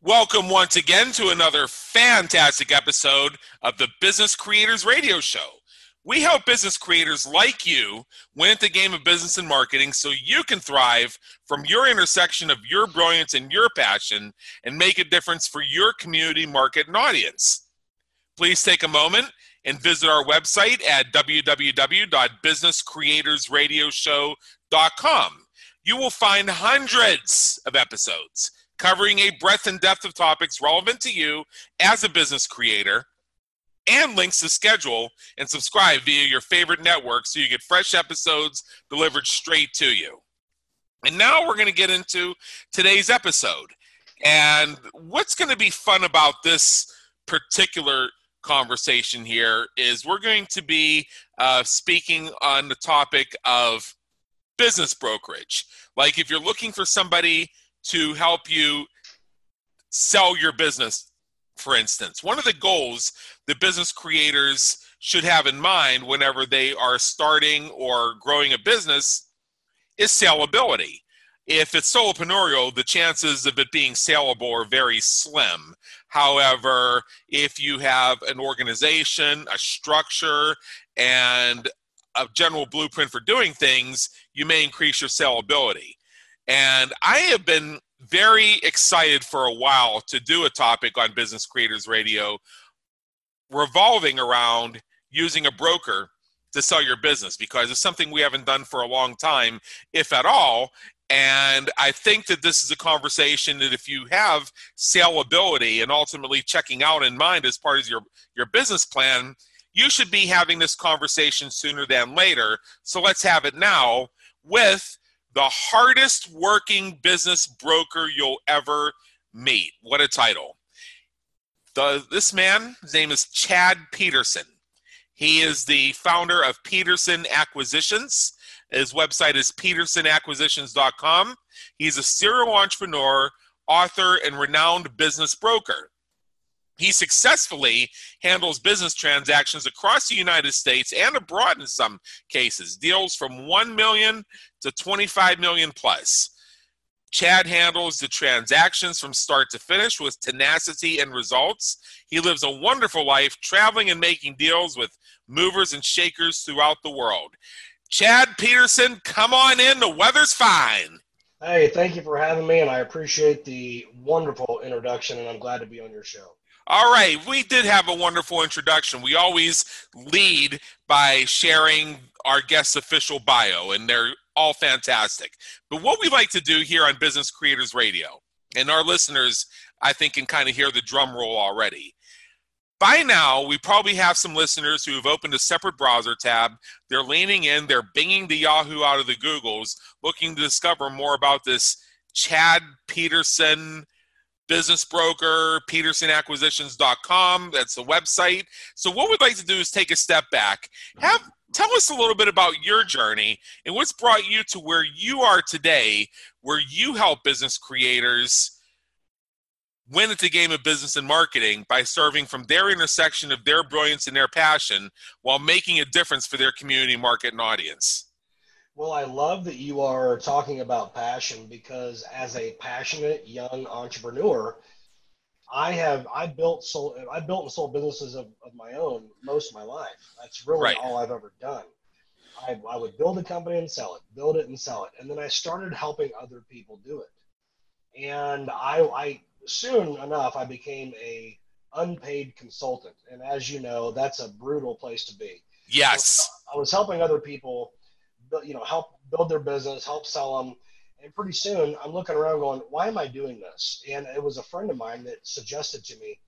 Welcome once again to another fantastic episode of the Business Creators Radio Show. We help business creators like you win at the game of business and marketing so you can thrive from your intersection of your brilliance and your passion and make a difference for your community, market, and audience. Please take a moment and visit our website at www.businesscreatorsradioshow.com. You will find hundreds of episodes covering a breadth and depth of topics relevant to you as a business creator, and links to schedule and subscribe via your favorite network so you get fresh episodes delivered straight to you. And now we're going to get into today's episode. And what's going to be fun about this particular conversation here is we're going to be uh, speaking on the topic of business brokerage. Like if you're looking for somebody to help you sell your business, for instance. One of the goals that business creators should have in mind whenever they are starting or growing a business is salability. If it's solopreneurial, the chances of it being saleable are very slim. However, if you have an organization, a structure, and a general blueprint for doing things, you may increase your salability. And I have been very excited for a while to do a topic on Business Creators Radio revolving around using a broker to sell your business because it's something we haven't done for a long time, if at all. And I think that this is a conversation that if you have saleability and ultimately checking out in mind as part of your, your business plan, you should be having this conversation sooner than later. So let's have it now with the hardest working business broker you'll ever meet. What a title. The, this man, his name is Chad Peterson. He is the founder of Peterson Acquisitions. His website is petersonacquisitions.com. He's a serial entrepreneur, author, and renowned business broker. He successfully handles business transactions across the United States and abroad in some cases, deals from 1 million to 25 million plus. Chad handles the transactions from start to finish with tenacity and results. He lives a wonderful life traveling and making deals with movers and shakers throughout the world. Chad Peterson, come on in. The weather's fine. Hey, thank you for having me, and I appreciate the wonderful introduction, and I'm glad to be on your show. All right, we did have a wonderful introduction. We always lead by sharing our guest's official bio, and they're all fantastic. But what we like to do here on Business Creators Radio, and our listeners, I think, can kind of hear the drum roll already. By now, we probably have some listeners who have opened a separate browser tab. They're leaning in, they're binging the Yahoo out of the Googles, looking to discover more about this Chad Peterson business broker, petersonacquisitions.com. That's the website. So what we'd like to do is take a step back. Have tell us a little bit about your journey and what's brought you to where you are today, where you help business creators win at the game of business and marketing by serving from their intersection of their brilliance and their passion while making a difference for their community, market, and audience. Well, I love that you are talking about passion because as a passionate young entrepreneur, I have I built sold I built and sold businesses of, of my own most of my life. That's really right. all I've ever done. I, I would build a company and sell it, build it and sell it, and then I started helping other people do it. And I, I soon enough I became a unpaid consultant, and as you know, that's a brutal place to be. Yes, I was helping other people you know, help build their business, help sell them. And pretty soon I'm looking around going, why am I doing this? And it was a friend of mine that suggested to me,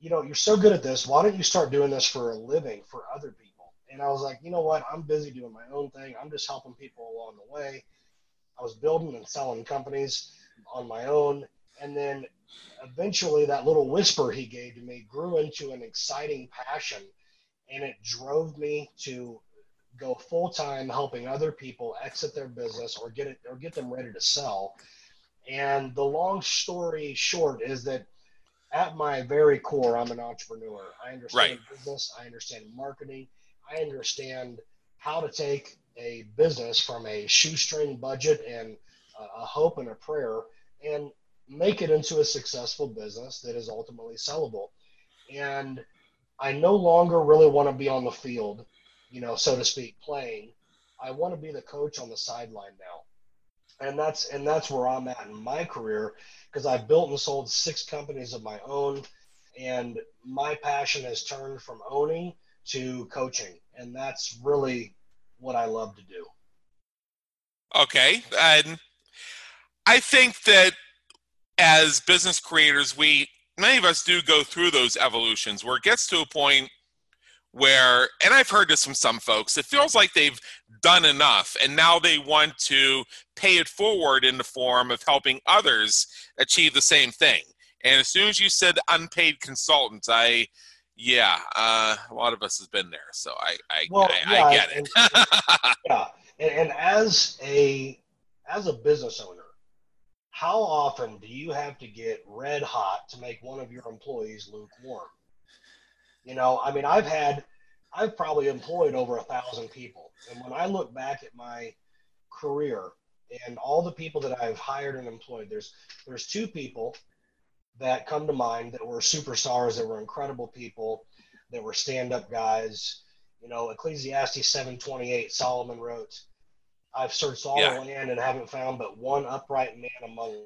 you know, you're so good at this. Why don't you start doing this for a living for other people? And I was like, you know what? I'm busy doing my own thing. I'm just helping people along the way. I was building and selling companies on my own. And then eventually that little whisper he gave to me grew into an exciting passion. And it drove me to go full time helping other people exit their business or get it or get them ready to sell. And the long story short is that at my very core, I'm an entrepreneur. I understand right. business. I understand marketing. I understand how to take a business from a shoestring budget and a hope and a prayer and make it into a successful business that is ultimately sellable. And I no longer really want to be on the field, you know, so to speak, playing. I want to be the coach on the sideline now. And that's and that's where I'm at in my career because I've built and sold six companies of my own and my passion has turned from owning to coaching and that's really what I love to do. Okay. And I think that as business creators, we many of us do go through those evolutions where it gets to a point where and I've heard this from some folks, it feels like they've done enough and now they want to pay it forward in the form of helping others achieve the same thing. And as soon as you said unpaid consultants, I yeah, uh, a lot of us has been there, so I I, well, I, yeah, I get it. and, yeah, and, and as a as a business owner, how often do you have to get red hot to make one of your employees lukewarm? You know, I mean, I've had, I've probably employed over a thousand people, and when I look back at my career and all the people that I've hired and employed, there's there's two people that come to mind that were superstars, that were incredible people, that were stand-up guys. You know, Ecclesiastes 7:28, Solomon wrote, I've searched all yeah. the land and haven't found but one upright man among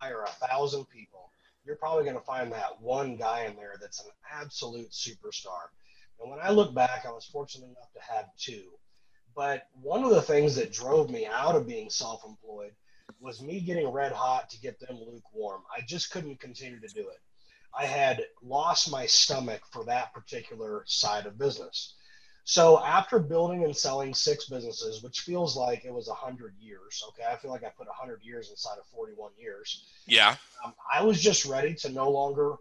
hire a thousand people. You're probably going to find that one guy in there that's an absolute superstar. And when I look back, I was fortunate enough to have two. But one of the things that drove me out of being self employed was me getting red hot to get them lukewarm. I just couldn't continue to do it. I had lost my stomach for that particular side of business. So after building and selling six businesses, which feels like it was a hundred years, okay, I feel like I put a hundred years inside of 41 years. Yeah. Um, I was just ready to no longer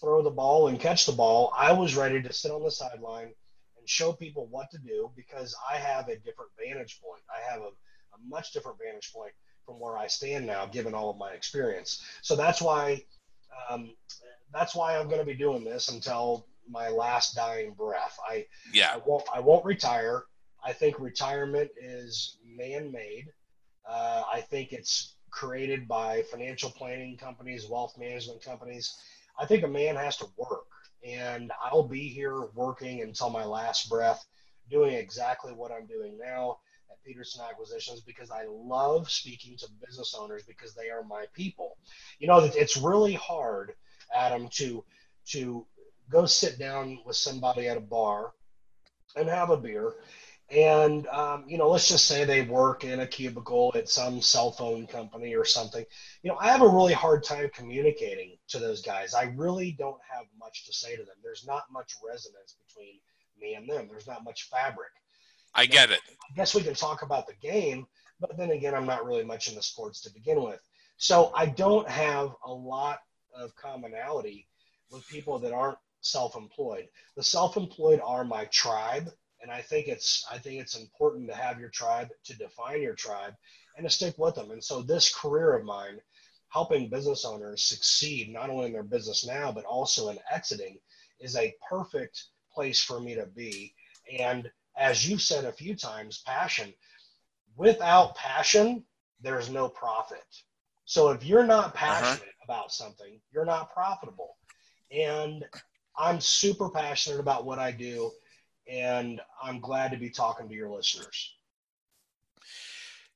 throw the ball and catch the ball. I was ready to sit on the sideline and show people what to do because I have a different vantage point. I have a, a much different vantage point from where I stand now, given all of my experience. So that's why, um, that's why I'm going to be doing this until my last dying breath. I yeah. I won't I won't retire. I think retirement is man-made. Uh, I think it's created by financial planning companies, wealth management companies. I think a man has to work, and I'll be here working until my last breath, doing exactly what I'm doing now at Peterson Acquisitions because I love speaking to business owners because they are my people. You know, it's really hard, Adam, to to go sit down with somebody at a bar and have a beer. And, um, you know, let's just say they work in a cubicle at some cell phone company or something. You know, I have a really hard time communicating to those guys. I really don't have much to say to them. There's not much resonance between me and them, there's not much fabric. I get it. I guess we can talk about the game, but then again, I'm not really much into sports to begin with. So I don't have a lot of commonality with people that aren't self-employed. The self-employed are my tribe, and I think it's I think it's important to have your tribe, to define your tribe, and to stick with them. And so this career of mine, helping business owners succeed not only in their business now but also in exiting, is a perfect place for me to be. And as you've said a few times, passion. Without passion, there's no profit. So if you're not uh-huh. passionate uh-huh. about something, you're not profitable. And I'm super passionate about what I do, and I'm glad to be talking to your listeners.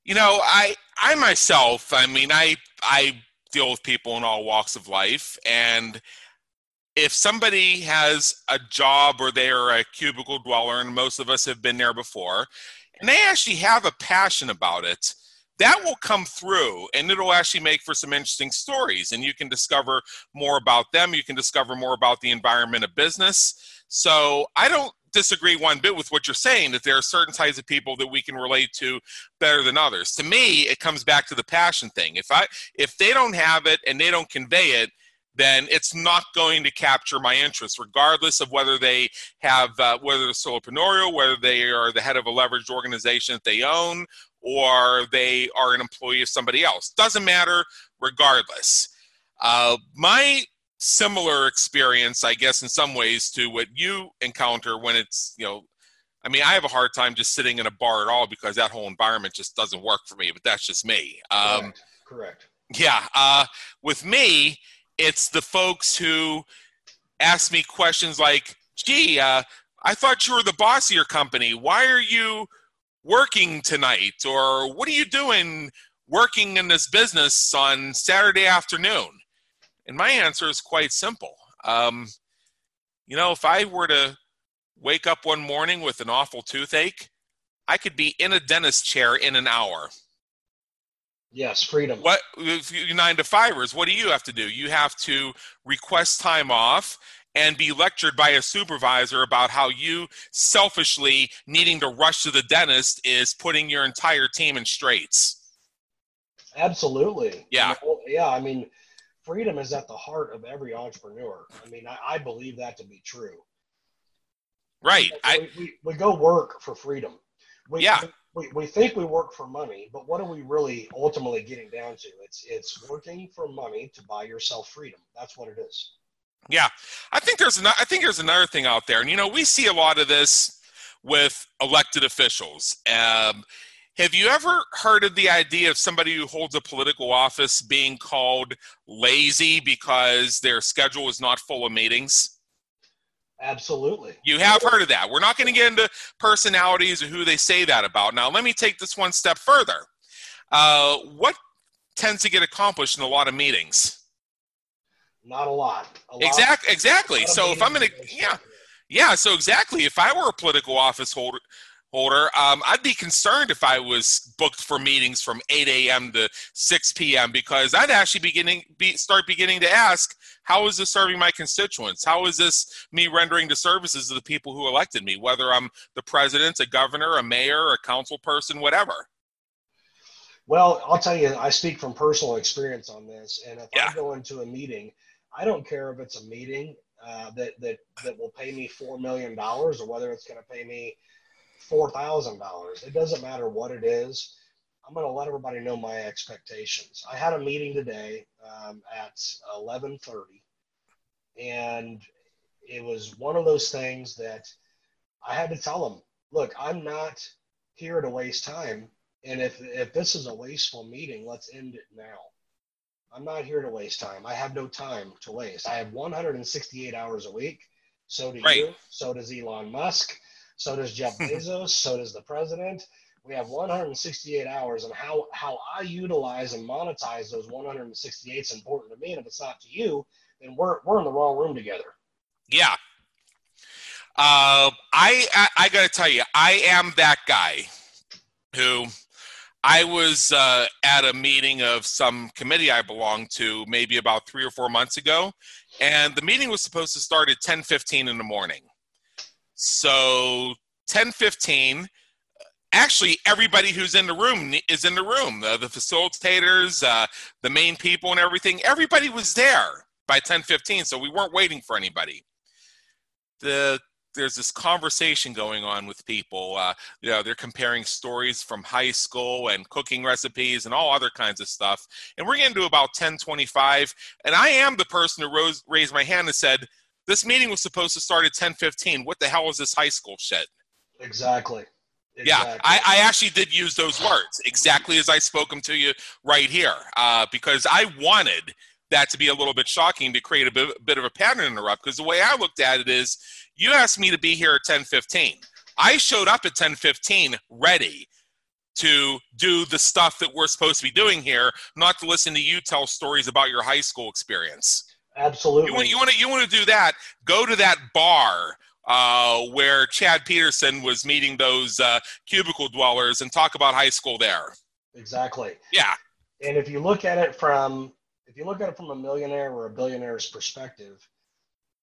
You know, I I myself, I mean, I I deal with people in all walks of life, and if somebody has a job or they are a cubicle dweller, and most of us have been there before, and they actually have a passion about it, that will come through and it'll actually make for some interesting stories and you can discover more about them. You can discover more about the environment of business. So i don't disagree one bit with what you're saying that there are certain types of people that we can relate to better than others. To me it comes back to the passion thing. If i if they don't have it and they don't convey it then it's not going to capture my interest, regardless of whether they have, uh, whether they're solopreneur, whether they are the head of a leveraged organization that they own, or they are an employee of somebody else. Doesn't matter, regardless. Uh, my similar experience, I guess, in some ways, to what you encounter when it's, you know, I mean, I have a hard time just sitting in a bar at all because that whole environment just doesn't work for me. But that's just me. Um, Correct. Correct. Yeah. Uh, with me, it's the folks who ask me questions like, "Gee, uh, I thought you were the boss of your company. Why are you working tonight? Or what are you doing working in this business on Saturday afternoon?" And my answer is quite simple. Um, you know, if I were to wake up one morning with an awful toothache, I could be in a dentist chair in an hour. Yes, freedom. What you nine to fivers? What do you have to do? You have to request time off and be lectured by a supervisor about how you selfishly needing to rush to the dentist is putting your entire team in straits. Absolutely. Yeah. Yeah. I mean, freedom is at the heart of every entrepreneur. I mean, I, I believe that to be true. Right. We, I, we, we go work for freedom. We, Yeah. We, we think we work for money, but what are we really ultimately getting down to? It's it's working for money to buy yourself freedom. That's what it is. Yeah, I think there's an, I think there's another thing out there, and you know we see a lot of this with elected officials. Um, have you ever heard of the idea of somebody who holds a political office being called lazy because their schedule is not full of meetings? Absolutely. You have heard of that. We're not going to get into personalities or who they say that about. Now, let me take this one step further. Uh, what tends to get accomplished in a lot of meetings? Not a lot. A lot Exactly. Exactly. a lot of So if I'm going to, yeah, yeah. So exactly. If I were a political office holder, holder, um, I'd be concerned if I was booked for meetings from 8 a.m. to 6 p.m. because I'd actually beginning be, start beginning to ask, how is this serving my constituents? How is this me rendering the services of the people who elected me? Whether I'm the president, a governor, a mayor, a council person, whatever. Well, I'll tell you, I speak from personal experience on this. And if Yeah. I go into a meeting, I don't care if it's a meeting uh, that that that will pay me four million dollars or whether it's going to pay me four thousand dollars. It doesn't matter what it is. I'm going to let everybody know my expectations. I had a meeting today um, at 11:30, and it was one of those things that I had to tell them, look, I'm not here to waste time. And if if this is a wasteful meeting, let's end it now. I'm not here to waste time. I have no time to waste. I have 168 hours a week. So do Right. you. So does Elon Musk. So does Jeff Bezos. So does the president. We have 168 hours, and how how I utilize and monetize those 168 is important to me. And if it's not to you, then we're we're in the wrong room together. Yeah. Uh, I, I I gotta tell you, I am that guy who I was uh, at a meeting of some committee I belong to maybe about three or four months ago, and the meeting was supposed to start at ten fifteen in the morning. So ten fifteen. Actually, everybody who's in the room is in the room. The, the facilitators, uh, the main people, and everything. Everybody was there by ten fifteen, so we weren't waiting for anybody the there's this conversation going on with people. Uh, you know, they're comparing stories from high school and cooking recipes and all other kinds of stuff. And we're getting to about 10:25, and I am the person who rose, raised my hand and said, "This meeting was supposed to start at 10:15. What the hell is this high school shit?" Exactly. Yeah, I, I actually did use those words exactly as I spoke them to you right here, uh, because I wanted that to be a little bit shocking to create a bit, bit of a pattern interrupt. Because the way I looked at it is, you asked me to be here at ten fifteen. I showed up at ten fifteen ready to do the stuff that we're supposed to be doing here, not to listen to you tell stories about your high school experience. Absolutely. You want you want to you want to do that? Go to that bar uh, where Chad Peterson was meeting those uh, cubicle dwellers and talk about high school there. exactly. Yeah, And if you look at it from if you look at it from a millionaire or a billionaire's perspective,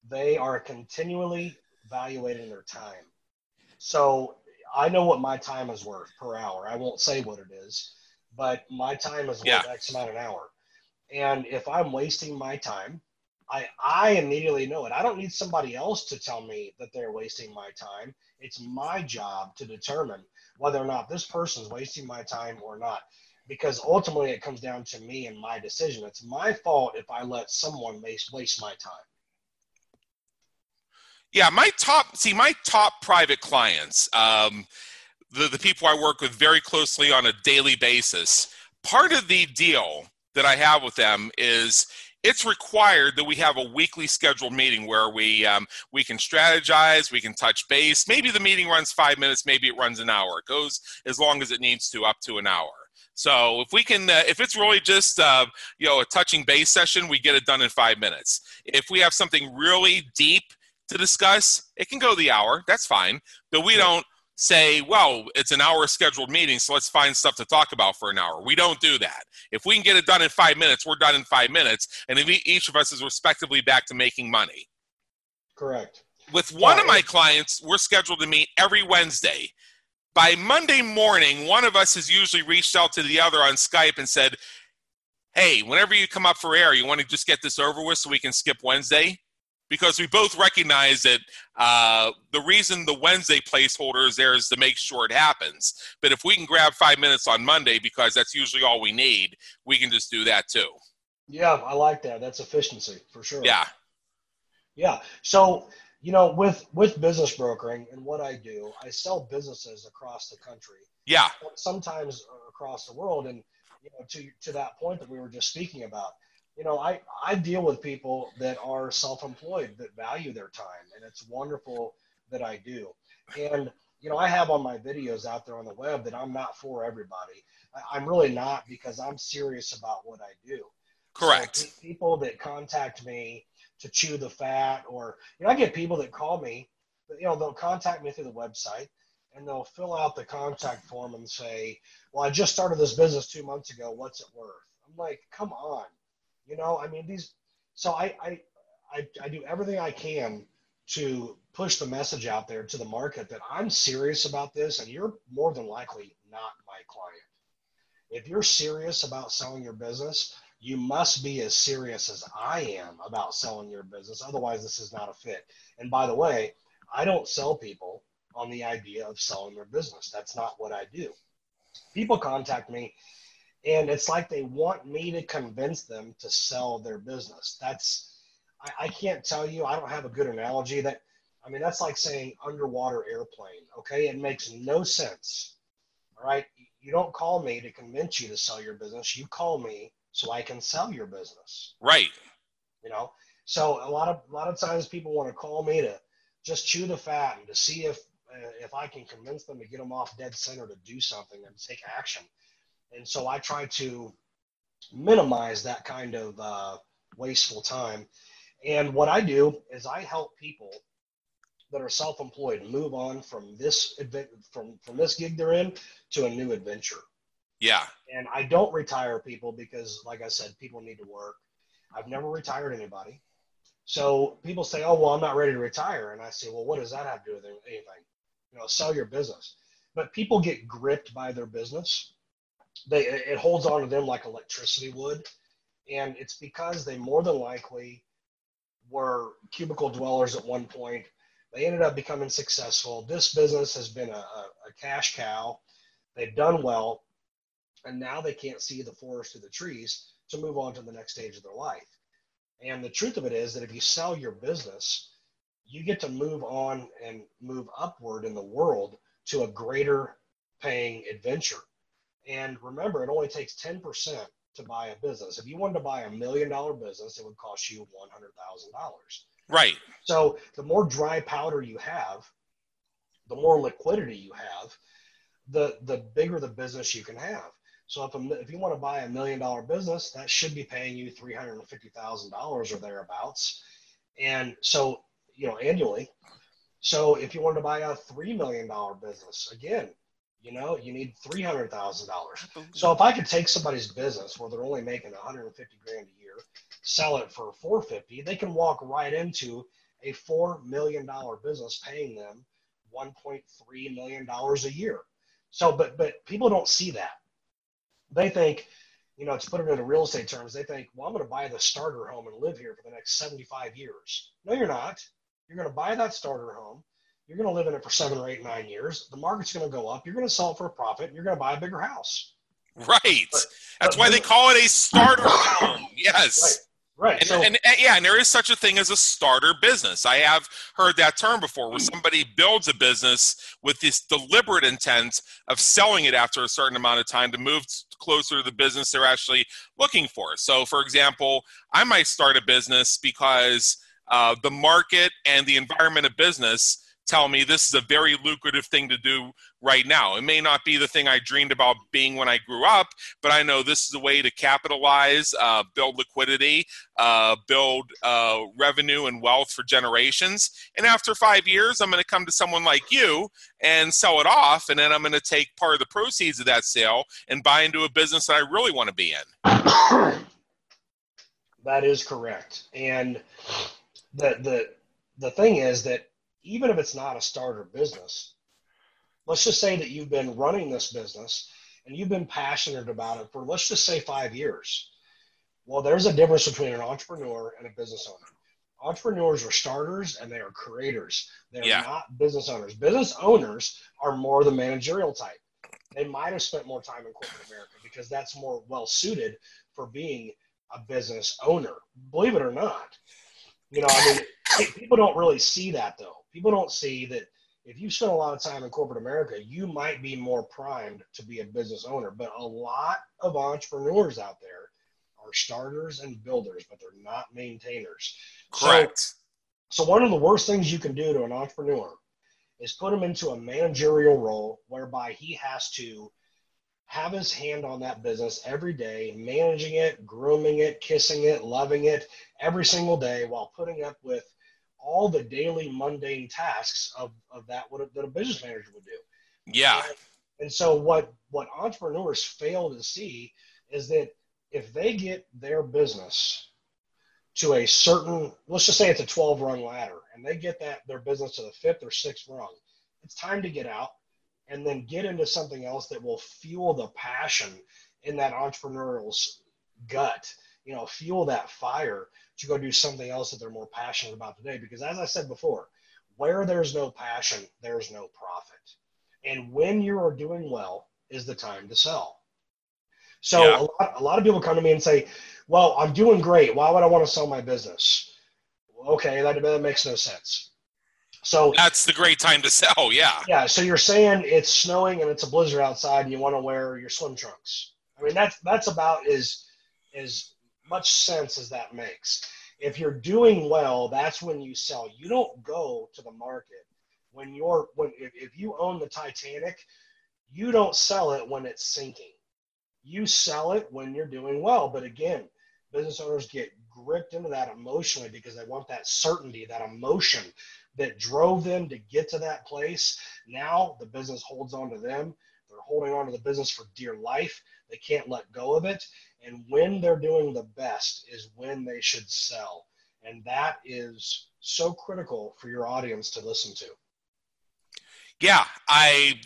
they are continually evaluating their time. So I know what my time is worth per hour. I won't say what it is, but my time is worth Yeah. X amount an hour. And if I'm wasting my time, I I immediately know it. I don't need somebody else to tell me that they're wasting my time. It's my job to determine whether or not this person's wasting my time or not because ultimately it comes down to me and my decision. It's my fault if I let someone waste, my time. Yeah, my top see my top private clients, um, the the people I work with very closely on a daily basis. Part of the deal that I have with them is it's required that we have a weekly scheduled meeting where we um, we can strategize, we can touch base. Maybe the meeting runs five minutes, maybe it runs an hour. It goes as long as it needs to, up to an hour. So if we can, uh, if it's really just uh, you know a touching base session, we get it done in five minutes. If we have something really deep to discuss, it can go the hour. That's fine, but we don't say, well, it's an hour scheduled meeting, so let's find stuff to talk about for an hour. We don't do that. If we can get it done in five minutes, we're done in five minutes, and each of us is respectively back to making money. Correct. With one of my clients, we're scheduled to meet every Wednesday. By Monday morning, one of us has usually reached out to the other on Skype and said, Hey, whenever you come up for air, you want to just get this over with so we can skip Wednesday? because we both recognize that uh, the reason the Wednesday placeholder is there is to make sure it happens. But if we can grab five minutes on Monday, because that's usually all we need, we can just do that too. Yeah, I like that. That's efficiency for sure. Yeah. Yeah. So, you know, with with business brokering and what I do, I sell businesses across the country. Yeah. Sometimes across the world, and you know, to to that point that we were just speaking about you know, I, I deal with people that are self-employed that value their time, and it's wonderful that I do. And you know, I have on my videos out there on the web that I'm not for everybody. I, am really not because I'm serious about what I do. Correct. So people that contact me to chew the fat, or you know, I get people that call me. You know, they'll contact me through the website and they'll fill out the contact form and say, "Well, I just started this business two months ago. What's it worth?" I'm like, "Come on." You know, I mean these. So I I I, I do everything I can to push the message out there to the market that I'm serious about this, and you're more than likely not my client. If you're serious about selling your business, you must be as serious as I am about selling your business. Otherwise, this is not a fit. And by the way, I don't sell people on the idea of selling their business. That's not what I do. People contact me and it's like they want me to convince them to sell their business. That's I, I, can't tell you. I don't have a good analogy. That I mean, that's like saying underwater airplane. Okay, it makes no sense. All right, you don't call me to convince you to sell your business. You call me so I can sell your business. Right. You know. So a lot of a lot of times people want to call me to just chew the fat and to see if uh, if I can convince them to get them off dead center to do something and take action. And so I try to minimize that kind of uh, wasteful time. And what I do is I help people that are self-employed move on from this event from from this gig they're in to a new adventure. Yeah. And I don't retire people because, like I said, people need to work. I've never retired anybody. So people say, "Oh, well, I'm not ready to retire," and I say, "Well, what does that have to do with anything? You know, sell your business." But people get gripped by their business they it holds on to them like electricity would, and it's because they more than likely were cubicle dwellers at one point. They ended up becoming successful. This business has been a, a, a cash cow. They've done well, and now they can't see the forest through the trees to move on to the next stage of their life. And the truth of it is that if you sell your business, you get to move on and move upward in the world to a greater paying adventure. And remember, it only takes 10% to buy a business. If you wanted to buy a million dollar business, it would cost you $100,000. Right. So the more dry powder you have, the more liquidity you have, the, the bigger the business you can have. So if, a, if you want to buy a million dollar business, that should be paying you $350,000 or thereabouts. And so, you know, annually. So if you wanted to buy a $3 million business, again, you know, you need three hundred thousand dollars. So if I could take somebody's business where they're only making one hundred and fifty grand a year, sell it for four fifty, they can walk right into a four million dollar business paying them one point three million dollars a year. So, but but people don't see that. They think, you know, to put it into real estate terms, they think, well, I'm going to buy the starter home and live here for the next seventy five years. No, you're not. You're going to buy that starter home you're going to live in it for seven or eight, nine years. The market's going to go up. You're going to sell it for a profit. And you're going to buy a bigger house. Right. But, That's but, why they call it a starter home. Yes. Right. Right. And, so, and, and, yeah, and there is such a thing as a starter business. I have heard that term before, where somebody builds a business with this deliberate intent of selling it after a certain amount of time to move closer to the business they're actually looking for. So, for example, I might start a business because uh, the market and the environment of business tell me this is a very lucrative thing to do right now. It may not be the thing I dreamed about being when I grew up, but I know this is a way to capitalize, uh, build liquidity, uh, build uh, revenue and wealth for generations. And after five years, I'm going to come to someone like you and sell it off, and then I'm going to take part of the proceeds of that sale and buy into a business that I really want to be in. that is correct, and the the the thing is that even if it's not a starter business, let's just say that you've been running this business and you've been passionate about it for let's just say five years. Well, there's a difference between an entrepreneur and a business owner. Entrepreneurs are starters and they are creators. They're yeah. not business owners. Business owners are more the managerial type. They might have spent more time in corporate America because that's more well suited for being a business owner. Believe it or not. You know, I mean, people don't really see that though people don't see that if you spend a lot of time in corporate America, you might be more primed to be a business owner. But a lot of entrepreneurs out there are starters and builders, but they're not maintainers. Correct. So, so one of the worst things you can do to an entrepreneur is put him into a managerial role whereby he has to have his hand on that business every day, managing it, grooming it, kissing it, loving it every single day while putting up with all the daily mundane tasks of, of that what a, that a business manager would do. Yeah. And, and so what what entrepreneurs fail to see is that if they get their business to a certain let's just say it's a 12 rung ladder and they get that their business to the fifth or sixth rung it's time to get out and then get into something else that will fuel the passion in that entrepreneurial's gut you know fuel that fire to go do something else that they're more passionate about today. Because as I said before, where there's no passion, there's no profit. And when you are doing well is the time to sell. So yeah. a, lot, a lot of people come to me and say, well, I'm doing great. Why would I want to sell my business? Okay, that, that makes no sense. So that's the great time to sell. Yeah. Yeah. So you're saying it's snowing and it's a blizzard outside and you want to wear your swim trunks. I mean, that's, that's about as, as much sense as that makes. If you're doing well, that's when you sell. You don't go to the market when you're when if, if you own the Titanic, you don't sell it when it's sinking. You sell it when you're doing well. But again, business owners get gripped into that emotionally because they want that certainty, that emotion that drove them to get to that place. Now the business holds on to them. They're holding on to the business for dear life. They can't let go of it. And when they're doing the best is when they should sell. And that is so critical for your audience to listen to. Yeah, I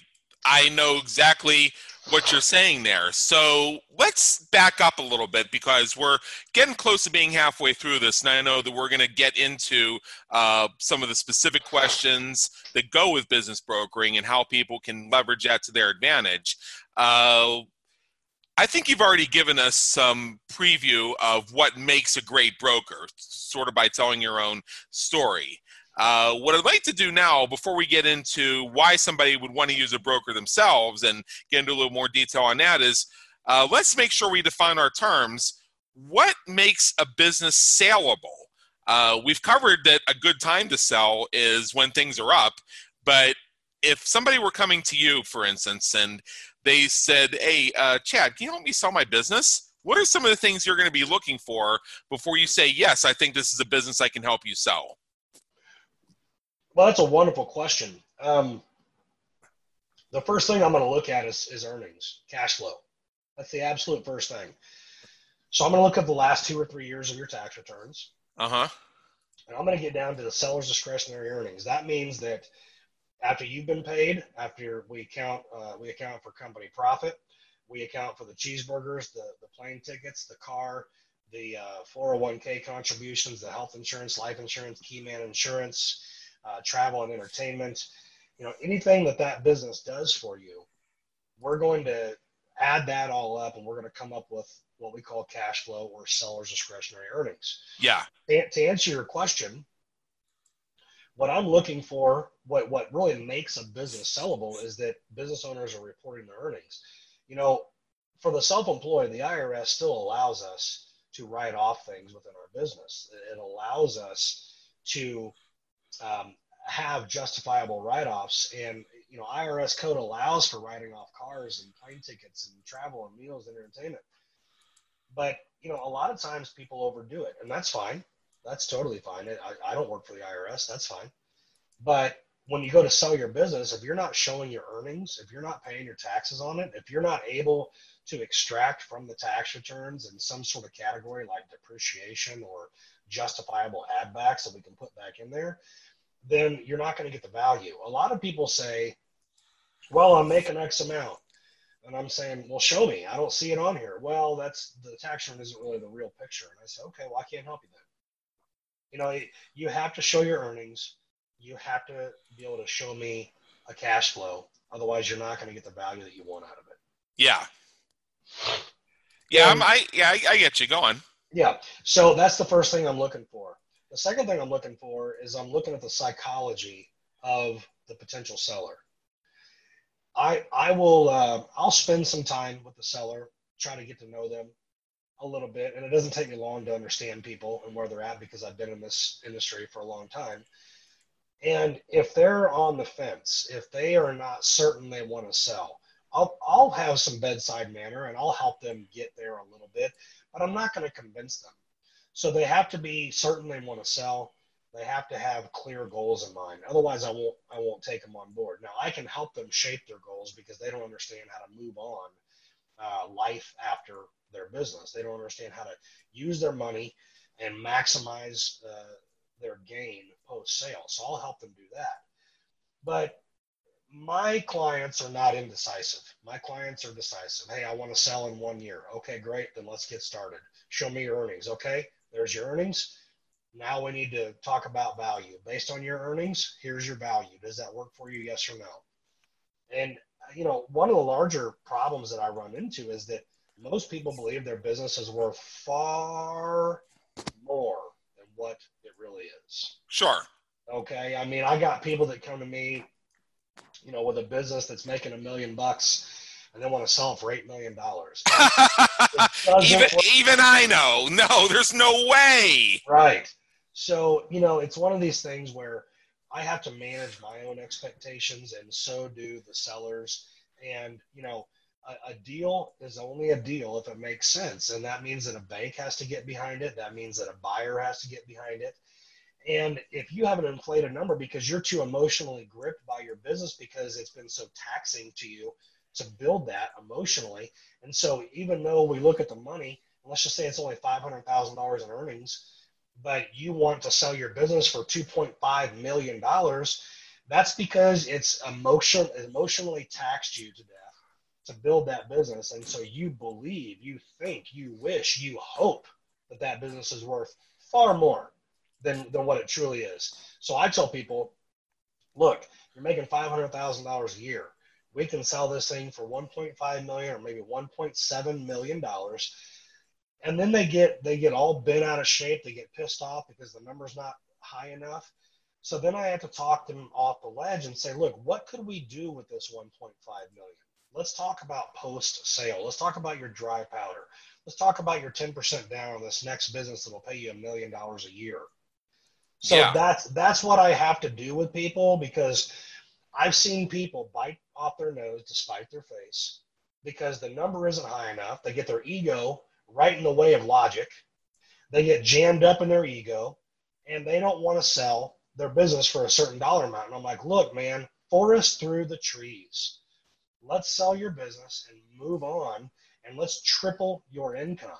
I know exactly what you're saying there. So let's back up a little bit because we're getting close to being halfway through this, and I know that we're going to get into uh, some of the specific questions that go with business brokering and how people can leverage that to their advantage. Uh, I think you've already given us some preview of what makes a great broker, sort of by telling your own story. Uh, what I'd like to do now, before we get into why somebody would want to use a broker themselves and get into a little more detail on that, is uh, let's make sure we define our terms. What makes a business saleable? Uh, we've covered that a good time to sell is when things are up, but if somebody were coming to you, for instance, and they said, Hey, uh, Chad, can you help me sell my business? What are some of the things you're going to be looking for before you say, Yes, I think this is a business I can help you sell? Well, that's a wonderful question. Um, the first thing I'm going to look at is, is earnings, cash flow. That's the absolute first thing. So I'm going to look at the last two or three years of your tax returns. Uh huh. And I'm going to get down to the seller's discretionary earnings. That means that after you've been paid, after we account uh, we account for company profit, we account for the cheeseburgers, the the plane tickets, the car, the uh, 401k contributions, the health insurance, life insurance, Keyman insurance, uh, travel and entertainment. You know anything that that business does for you, we're going to add that all up, and we're going to come up with what we call cash flow or seller's discretionary earnings. Yeah. To, to answer your question, what I'm looking for, what what really makes a business sellable, is that business owners are reporting their earnings. You know, for the self-employed, the IRS still allows us to write off things within our business. It allows us to um, have justifiable write-offs, and you know, IRS code allows for writing off cars and plane tickets and travel and meals and entertainment. But you know, a lot of times people overdo it, and that's fine. That's totally fine. I, I don't work for the IRS. That's fine. But when you go to sell your business, if you're not showing your earnings, if you're not paying your taxes on it, if you're not able to extract from the tax returns in some sort of category like depreciation or justifiable add backs that we can put back in there, then you're not going to get the value. A lot of people say, well, I'm making X amount. And I'm saying, well, show me. I don't see it on here. Well, that's the tax return isn't really the real picture. And I say, okay, well, I can't help you then. You know, you have to show your earnings. You have to be able to show me a cash flow. Otherwise, you're not going to get the value that you want out of it. Yeah. Yeah, I'm, I yeah, I, I get you going. Yeah. So that's the first thing I'm looking for. The second thing I'm looking for is I'm looking at the psychology of the potential seller. I I will uh, I'll spend some time with the seller, try to get to know them, a little bit, and it doesn't take me long to understand people and where they're at because I've been in this industry for a long time. And if they're on the fence, if they are not certain they want to sell, I'll, I'll have some bedside manner and I'll help them get there a little bit, but I'm not going to convince them. So they have to be certain they want to sell. They have to have clear goals in mind. Otherwise, I won't I won't take them on board. Now I can help them shape their goals because they don't understand how to move on uh, life after their business. They don't understand how to use their money and maximize uh, their gain post sale. So I'll help them do that. But my clients are not indecisive. My clients are decisive. Hey, I want to sell in one year. Okay, great. Then let's get started. Show me your earnings. Okay, there's your earnings. Now we need to talk about value. Based on your earnings, here's your value. Does that work for you? Yes or no? And, you know, one of the larger problems that I run into is that most people believe their business is worth far more than what it really is. Sure. Okay. I mean, I got people that come to me, you know, with a business that's making a million bucks and they want to sell for eight million dollars. even even I know. No, there's no way. Right. So, you know, it's one of these things where I have to manage my own expectations and so do the sellers. And, you know, a, a, deal is only a deal if it makes sense. And that means that a bank has to get behind it. That means that a buyer has to get behind it. And if you have an inflated a number because you're too emotionally gripped by your business because it's been so taxing to you to build that emotionally. And so even though we look at the money, let's just say it's only $500,000 in earnings, but you want to sell your business for $2.5 million, that's because it's emotion, emotionally taxed you to death to build that business. And so you believe, you think, you wish, you hope that that business is worth far more than, than what it truly is. So I tell people, look, you're making $500,000 a year. We can sell this thing for 1.5 million or maybe 1.7 million dollars. And then they get they get all bent out of shape. They get pissed off because the number's not high enough. So then I have to talk them off the ledge and say, look, what could we do with this 1.5 million? let's talk about post sale. Let's talk about your dry powder. Let's talk about your 10% down on this next business that'll pay you a million dollars a year. So yeah. that's that's what I have to do with people because I've seen people bite off their nose despite their face because the number isn't high enough. They get their ego right in the way of logic. They get jammed up in their ego and they don't want to sell their business for a certain dollar amount. And I'm like, look, man, forest through the trees let's sell your business and move on and let's triple your income.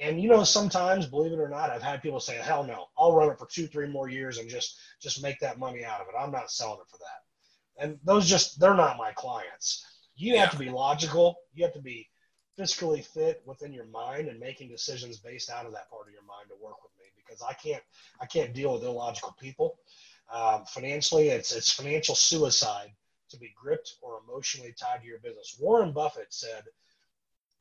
And you know, sometimes, believe it or not, I've had people say, "Hell no, I'll run it for two, three more years and just just make that money out of it. I'm not selling it for that." And those just they're not my clients. You yeah. have to be logical. You have to be fiscally fit within your mind and making decisions based out of that part of your mind to work with me because I can't I can't deal with illogical people. Um, financially, it's it's financial suicide to be gripped or emotionally tied to your business. Warren Buffett said,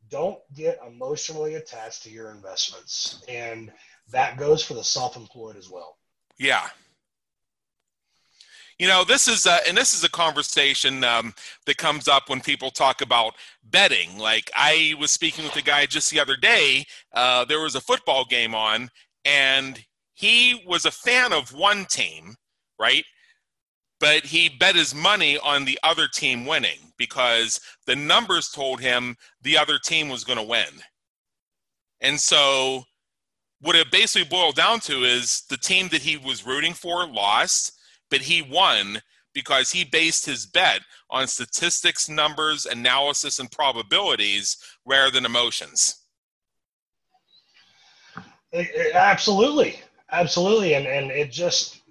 don't get emotionally attached to your investments. And that goes for the self employed as well. Yeah. You know, this is a, and this is a conversation um, that comes up when people talk about betting. Like I was speaking with a guy just the other day. Uh, there was a football game on, and he was a fan of one team, right? But he bet his money on the other team winning because the numbers told him the other team was going to win. And so, what it basically boiled down to is the team that he was rooting for lost but he won because he based his bet on statistics, numbers, analysis, and probabilities rather than emotions. Absolutely, absolutely, and and it just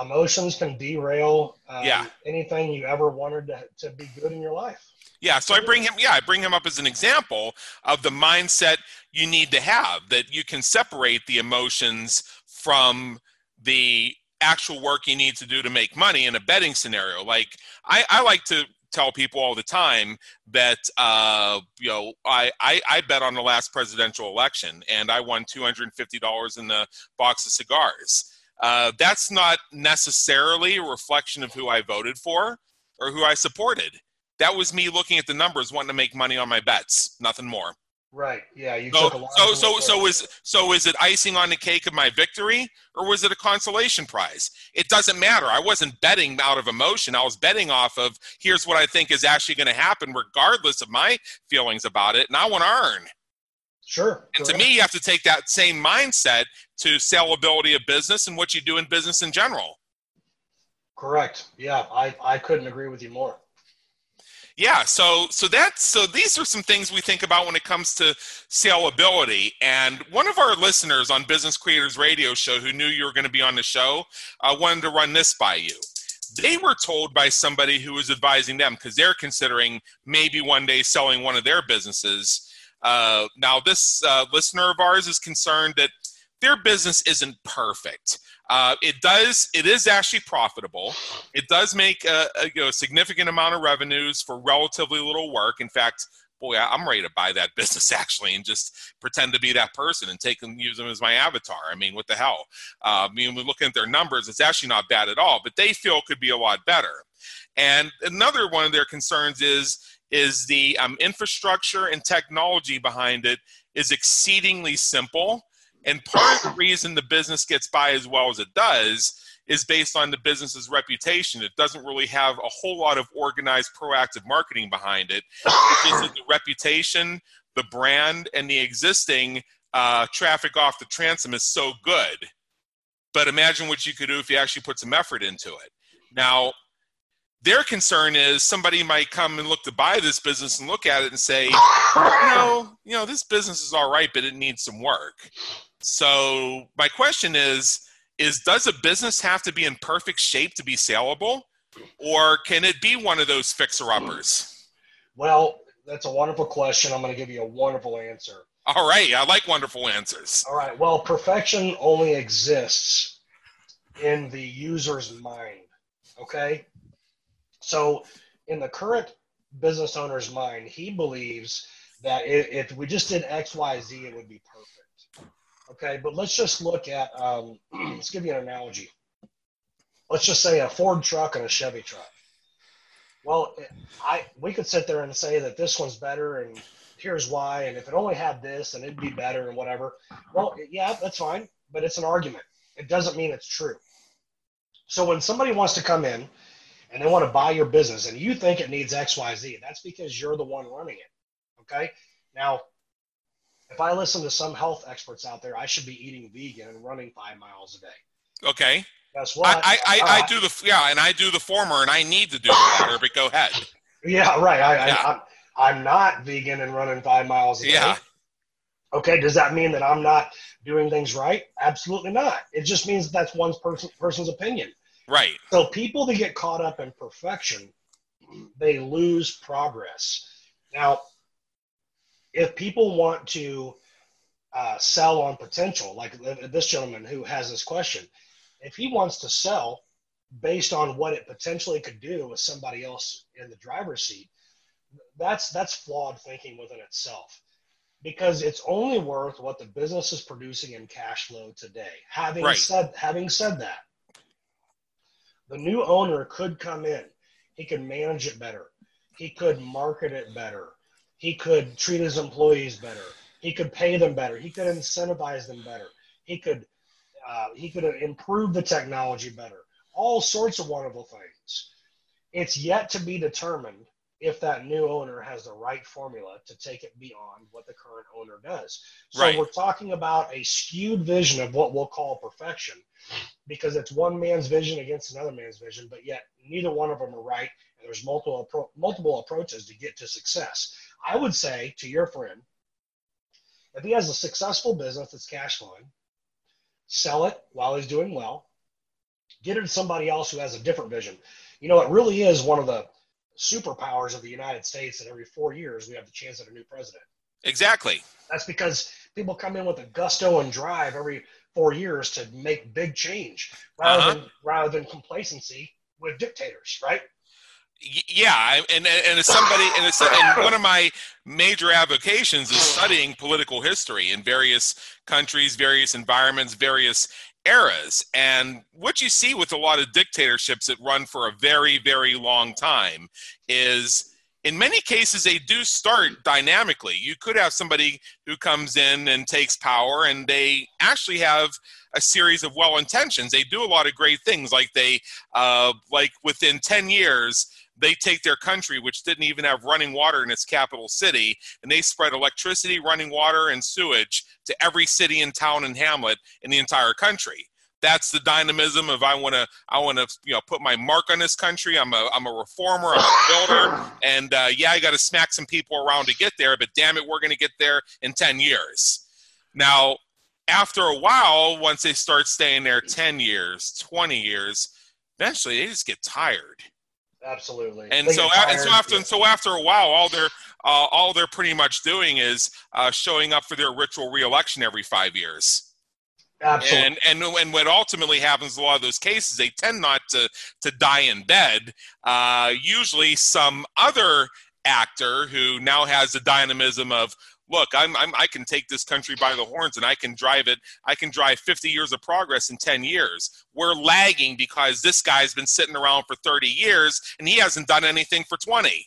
emotions can derail um, yeah. anything you ever wanted to, to be good in your life. Yeah, so I bring him. Yeah, I bring him up as an example of the mindset you need to have that you can separate the emotions from the actual work you need to do to make money in a betting scenario. Like I, I like to tell people all the time that uh, you know I, I, I bet on the last presidential election and I won two hundred and fifty dollars in the box of cigars. Uh, that's not necessarily a reflection of who I voted for or who I supported. That was me looking at the numbers, wanting to make money on my bets, nothing more. Right. Yeah. You so, took a lot. So so so is so is it icing on the cake of my victory, or was it a consolation prize? It doesn't matter. I wasn't betting out of emotion. I was betting off of here's what I think is actually going to happen, regardless of my feelings about it, and I want to earn. Sure. And to me, you have to take that same mindset to sellability of business and what you do in business in general. Correct. Yeah, I I couldn't agree with you more yeah so so that's so these are some things we think about when it comes to salability and one of our listeners on business creators radio show who knew you were going to be on the show uh, wanted to run this by you they were told by somebody who was advising them because they're considering maybe one day selling one of their businesses uh, now this uh, listener of ours is concerned that their business isn't perfect uh, it does. It is actually profitable. It does make a, a you know, significant amount of revenues for relatively little work. In fact, boy, I'm ready to buy that business actually and just pretend to be that person and take and use them as my avatar. I mean, what the hell? Uh, I mean, we're looking at their numbers, it's actually not bad at all, but they feel could be a lot better. And another one of their concerns is is the um, infrastructure and technology behind it is exceedingly simple and part of the reason the business gets by as well as it does is based on the business's reputation. It doesn't really have a whole lot of organized, proactive marketing behind it. It's the reputation, the brand, and the existing uh, traffic off the transom is so good. But imagine what you could do if you actually put some effort into it. Now, their concern is somebody might come and look to buy this business and look at it and say, you know, you know, this business is all right, but it needs some work. So my question is is does a business have to be in perfect shape to be saleable or can it be one of those fixer uppers? Well, that's a wonderful question. I'm going to give you a wonderful answer. All right, I like wonderful answers. All right. Well, perfection only exists in the user's mind. Okay? So, in the current business owner's mind, he believes that if we just did X, Y, Z, it would be perfect. Okay, but let's just look at, um, let's give you an analogy. Let's just say a Ford truck and a Chevy truck. Well, I we could sit there and say that this one's better and here's why, and if it only had this and it'd be better and whatever. Well, yeah, that's fine, but it's an argument. It doesn't mean it's true. So when somebody wants to come in and they want to buy your business and you think it needs XYZ, that's because you're the one running it. Okay. Now, if I listen to some health experts out there, I should be eating vegan and running five miles a day. Okay. Guess what? I, I, uh, I do the yeah, and I do the former, and I need to do the latter. But go ahead. Yeah, right. I, yeah. I, I'm, I'm not vegan and running five miles a yeah. day. Okay, does that mean that I'm not doing things right? Absolutely not. It just means that that's one person person's opinion. Right. So people that get caught up in perfection, they lose progress. Now, if people want to uh, sell on potential, like this gentleman who has this question, if he wants to sell based on what it potentially could do with somebody else in the driver's seat, that's that's flawed thinking within itself because it's only worth what the business is producing in cash flow today. Having right. said having said that, the new owner could come in. He could manage it better. He could market it better. He could treat his employees better. He could pay them better. He could incentivize them better. He could uh, he could improve the technology better. All sorts of wonderful things. It's yet to be determined if that new owner has the right formula to take it beyond what the current owner does. So right. we're talking about a skewed vision of what we'll call perfection because it's one man's vision against another man's vision, but yet neither one of them are right. And there's multiple, appro- multiple approaches to get to success. I would say to your friend, if he has a successful business that's cash flowing, sell it while he's doing well, get it to somebody else who has a different vision. You know, it really is one of the superpowers of the United States and every four years we have the chance at a new president. Exactly. That's because people come in with a gusto and drive every four years to make big change rather uh-huh. than rather than complacency with dictators, right? Yeah, and and as somebody and, as, and one of my major avocations is studying political history in various countries, various environments, various eras. And what you see with a lot of dictatorships that run for a very, very long time is in many cases they do start dynamically. You could have somebody who comes in and takes power and they actually have a series of well intentions. They do a lot of great things like they uh, like within 10 years they take their country, which didn't even have running water in its capital city, and they spread electricity, running water, and sewage to every city and town and hamlet in the entire country. That's the dynamism of I want to I want to you know put my mark on this country. I'm a I'm a reformer. I'm a builder, and uh, yeah, I got to smack some people around to get there. But damn it, we're going to get there in ten years. Now, after a while, once they start staying there ten years, twenty years, eventually they just get tired Absolutely. And so, and so after, and so after a while, all they're uh, all they're pretty much doing is uh, showing up for their ritual reelection every five years. Absolutely. And, and and what ultimately happens in a lot of those cases, they tend not to to die in bed. Uh, usually, some other actor who now has the dynamism of look, I'm, I'm, i can take this country by the horns and I can drive it. I can drive 50 years of progress in 10 years. We're lagging because this guy's been sitting around for 30 years and he hasn't done anything for 20.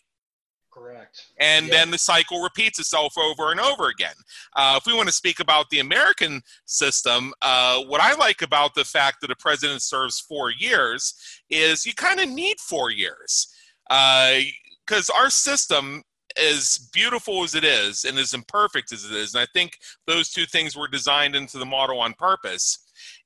Correct. And yeah. then the cycle repeats itself over and over again. Uh, if we want to speak about the American system, uh, what I like about the fact that a president serves four years is you kind of need four years. Because uh, our system as beautiful as it is and as imperfect as it is, and I think those two things were designed into the model on purpose,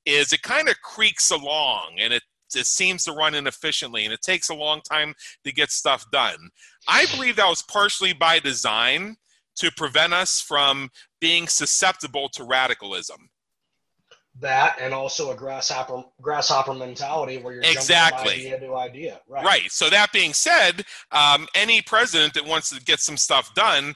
is it kind of creaks along and it, it seems to run inefficiently and it takes a long time to get stuff done. I believe that was partially by design to prevent us from being susceptible to radicalism that and also a grasshopper grasshopper mentality where you're exactly idea to idea right right so that being said um, any president that wants to get some stuff done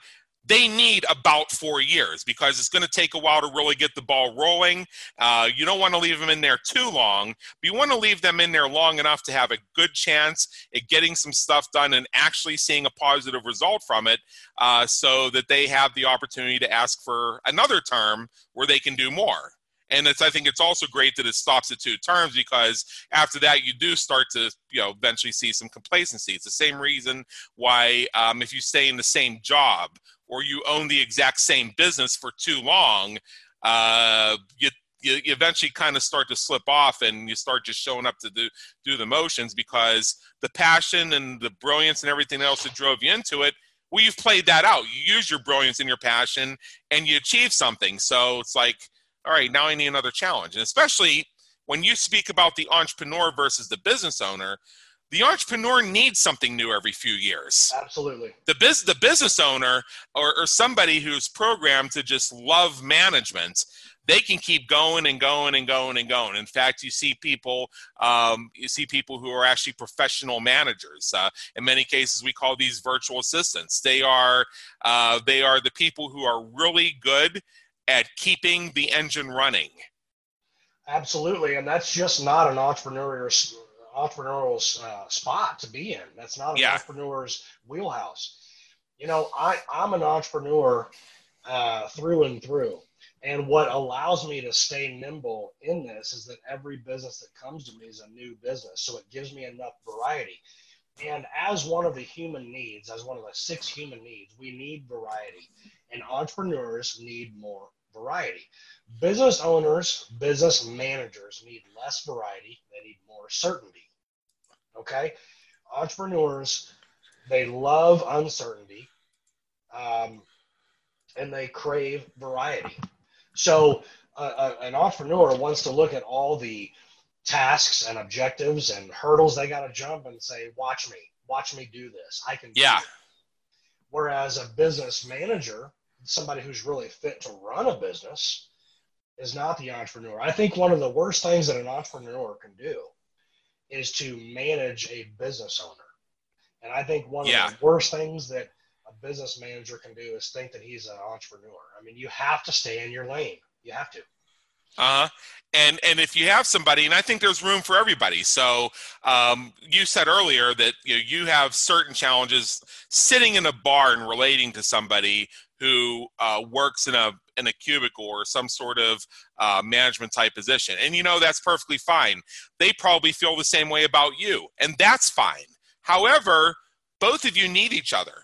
they need about four years because it's going to take a while to really get the ball rolling. Uh, you don't want to leave them in there too long, but you want to leave them in there long enough to have a good chance at getting some stuff done and actually seeing a positive result from it uh, so that they have the opportunity to ask for another term where they can do more. And it's I think it's also great that it stops at two terms because after that you do start to you know eventually see some complacency. It's the same reason why um, if you stay in the same job or you own the exact same business for too long, uh, you you, eventually kind of start to slip off and you start just showing up to do do the motions because the passion and the brilliance and everything else that drove you into it well you've played that out you use your brilliance and your passion and you achieve something so it's like all right, now I need another challenge. And especially when you speak about the entrepreneur versus the business owner, the entrepreneur needs something new every few years. Absolutely. The biz, the business owner or, or somebody who's programmed to just love management, they can keep going and going and going and going. In fact, you see people, um, you see people who are actually professional managers. Uh, in many cases, we call these virtual assistants. They are, uh, they are the people who are really good at keeping the engine running. Absolutely, and that's just not an entrepreneurial entrepreneurial uh, spot to be in. That's not an yeah. entrepreneur's wheelhouse. You know, I, I'm an entrepreneur uh, through and through. And what allows me to stay nimble in this is that every business that comes to me is a new business. So it gives me enough variety. And as one of the human needs, as one of the six human needs, we need variety. And entrepreneurs need more variety. Business owners, business managers need less variety, they need more certainty. Okay? Entrepreneurs, they love uncertainty um, and they crave variety. So, uh, an entrepreneur wants to look at all the tasks and objectives and hurdles they got to jump and say, "Watch me, watch me do this. I can." Yeah. Whereas a business manager, somebody who's really fit to run a business, is not the entrepreneur. I think one of the worst things that an entrepreneur can do is to manage a business owner. And I think one yeah. of the worst things that a business manager can do is think that he's an entrepreneur. I mean, you have to stay in your lane. You have to. Uh-huh. And and if you have somebody, and I think there's room for everybody. So um, you said earlier that you know, you have certain challenges sitting in a bar and relating to somebody who uh, works in a in a cubicle or some sort of uh, management type position, and you know that's perfectly fine. They probably feel the same way about you, and that's fine. However, both of you need each other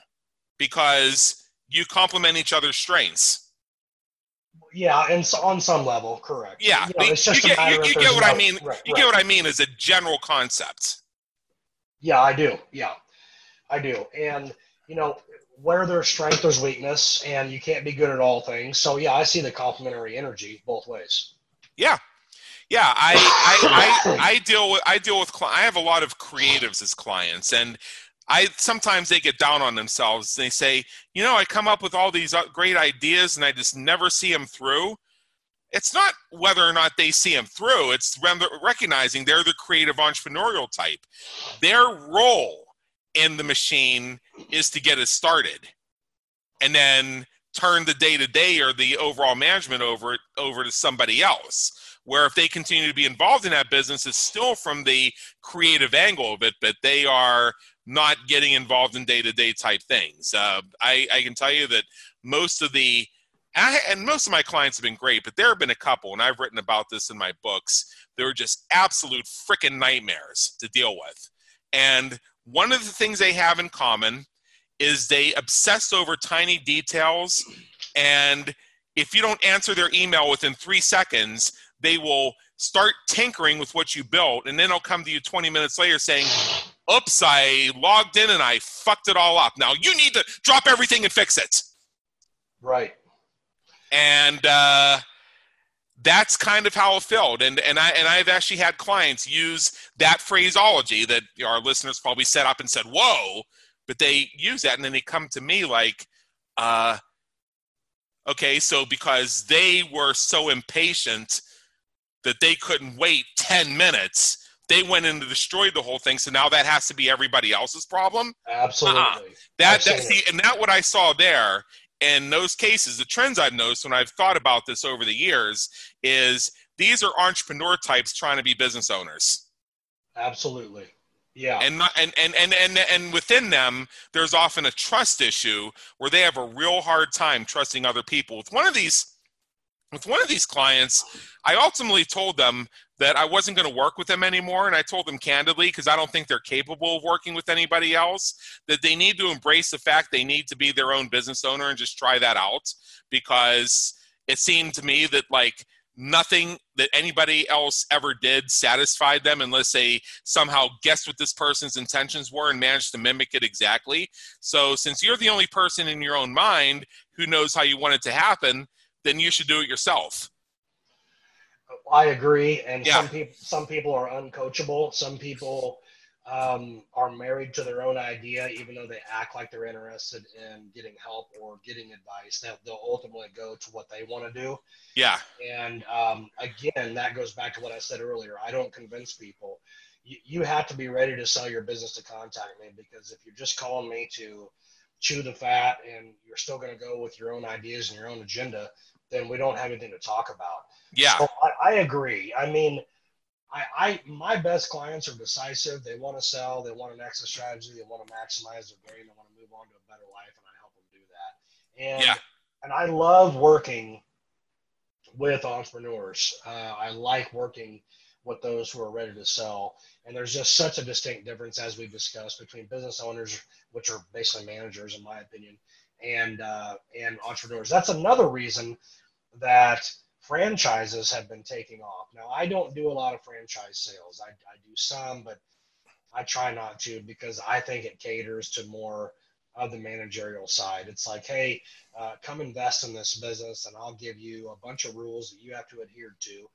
because you complement each other's strengths. Yeah, and so on some level, correct. Yeah, you, know, you, you get, you, you get what no, I mean. Right, you right. get what I mean as a general concept. Yeah, I do. Yeah, I do. And you know, where there's strength, there's weakness, and you can't be good at all things. So yeah, I see the complementary energy both ways. Yeah, yeah. I I, I, I deal with I deal with I have a lot of creatives as clients, and I sometimes they get down on themselves. They say, you know, I come up with all these uh, great ideas and I just never see them through. It's not whether or not they see them through. It's recognizing they're the creative entrepreneurial type. Their role in the machine is to get it started, and then turn the day to day or the overall management over over to somebody else. Where if they continue to be involved in that business, it's still from the creative angle of it, but they are not getting involved in day-to-day type things. Uh, I, I, can tell you that most of the I, and most of my clients have been great, but there have been a couple, and I've written about this in my books. They were just absolute freaking nightmares to deal with. And one of the things they have in common is they obsess over tiny details. And if you don't answer their email within three seconds, they will start tinkering with what you built. And then they'll come to you 20 minutes later saying, oops, I logged in and I fucked it all up. Now you need to drop everything and fix it. Right. And uh, that's kind of how it felt. And and I and I've actually had clients use that phraseology that our listeners probably set up and said, "Whoa," but they use that and then they come to me like, uh, "Okay, so because they were so impatient." that they couldn't wait 10 minutes they went in and destroyed the whole thing. So now that has to be everybody else's problem. Absolutely. Uh-uh. That Absolutely. that's the and that what I saw there in those cases. The trends I've noticed when I've thought about this over the years is these are entrepreneur types trying to be business owners. Absolutely. Yeah. And not, and, and and and and within them, there's often a trust issue where they have a real hard time trusting other people. With one of these with one of these clients, I ultimately told them that I wasn't going to work with them anymore. And I told them candidly, because I don't think they're capable of working with anybody else, that they need to embrace the fact they need to be their own business owner and just try that out. Because it seemed to me that, like, nothing that anybody else ever did satisfied them unless they somehow guessed what this person's intentions were and managed to mimic it exactly. So, since you're the only person in your own mind who knows how you want it to happen, then you should do it yourself. I agree, and yeah. some people some people are uncoachable. Some people um, are married to their own idea, even though they act like they're interested in getting help or getting advice. That they'll ultimately go to what they want to do. Yeah. And um, again, that goes back to what I said earlier. I don't convince people. You, you have to be ready to sell your business to contact me because if you're just calling me to chew the fat and you're still going to go with your own ideas and your own agenda, then we don't have anything to talk about. Yeah, so I, I, agree. I mean, I, I my best clients are decisive. They want to sell. They want an exit strategy. They want to maximize their gain. They want to move on to a better life, and I help them do that. And Yeah. and I love working with entrepreneurs. Uh, I like working with those who are ready to sell. And there's just such a distinct difference, as we've discussed, between business owners, which are basically managers, in my opinion, and uh, and entrepreneurs. That's another reason that franchises have been taking off. Now, I don't do a lot of franchise sales. I, I do some, but I try not to because I think it caters to more of the managerial side. It's like, hey, uh, come invest in this business, and I'll give you a bunch of rules that you have to adhere to.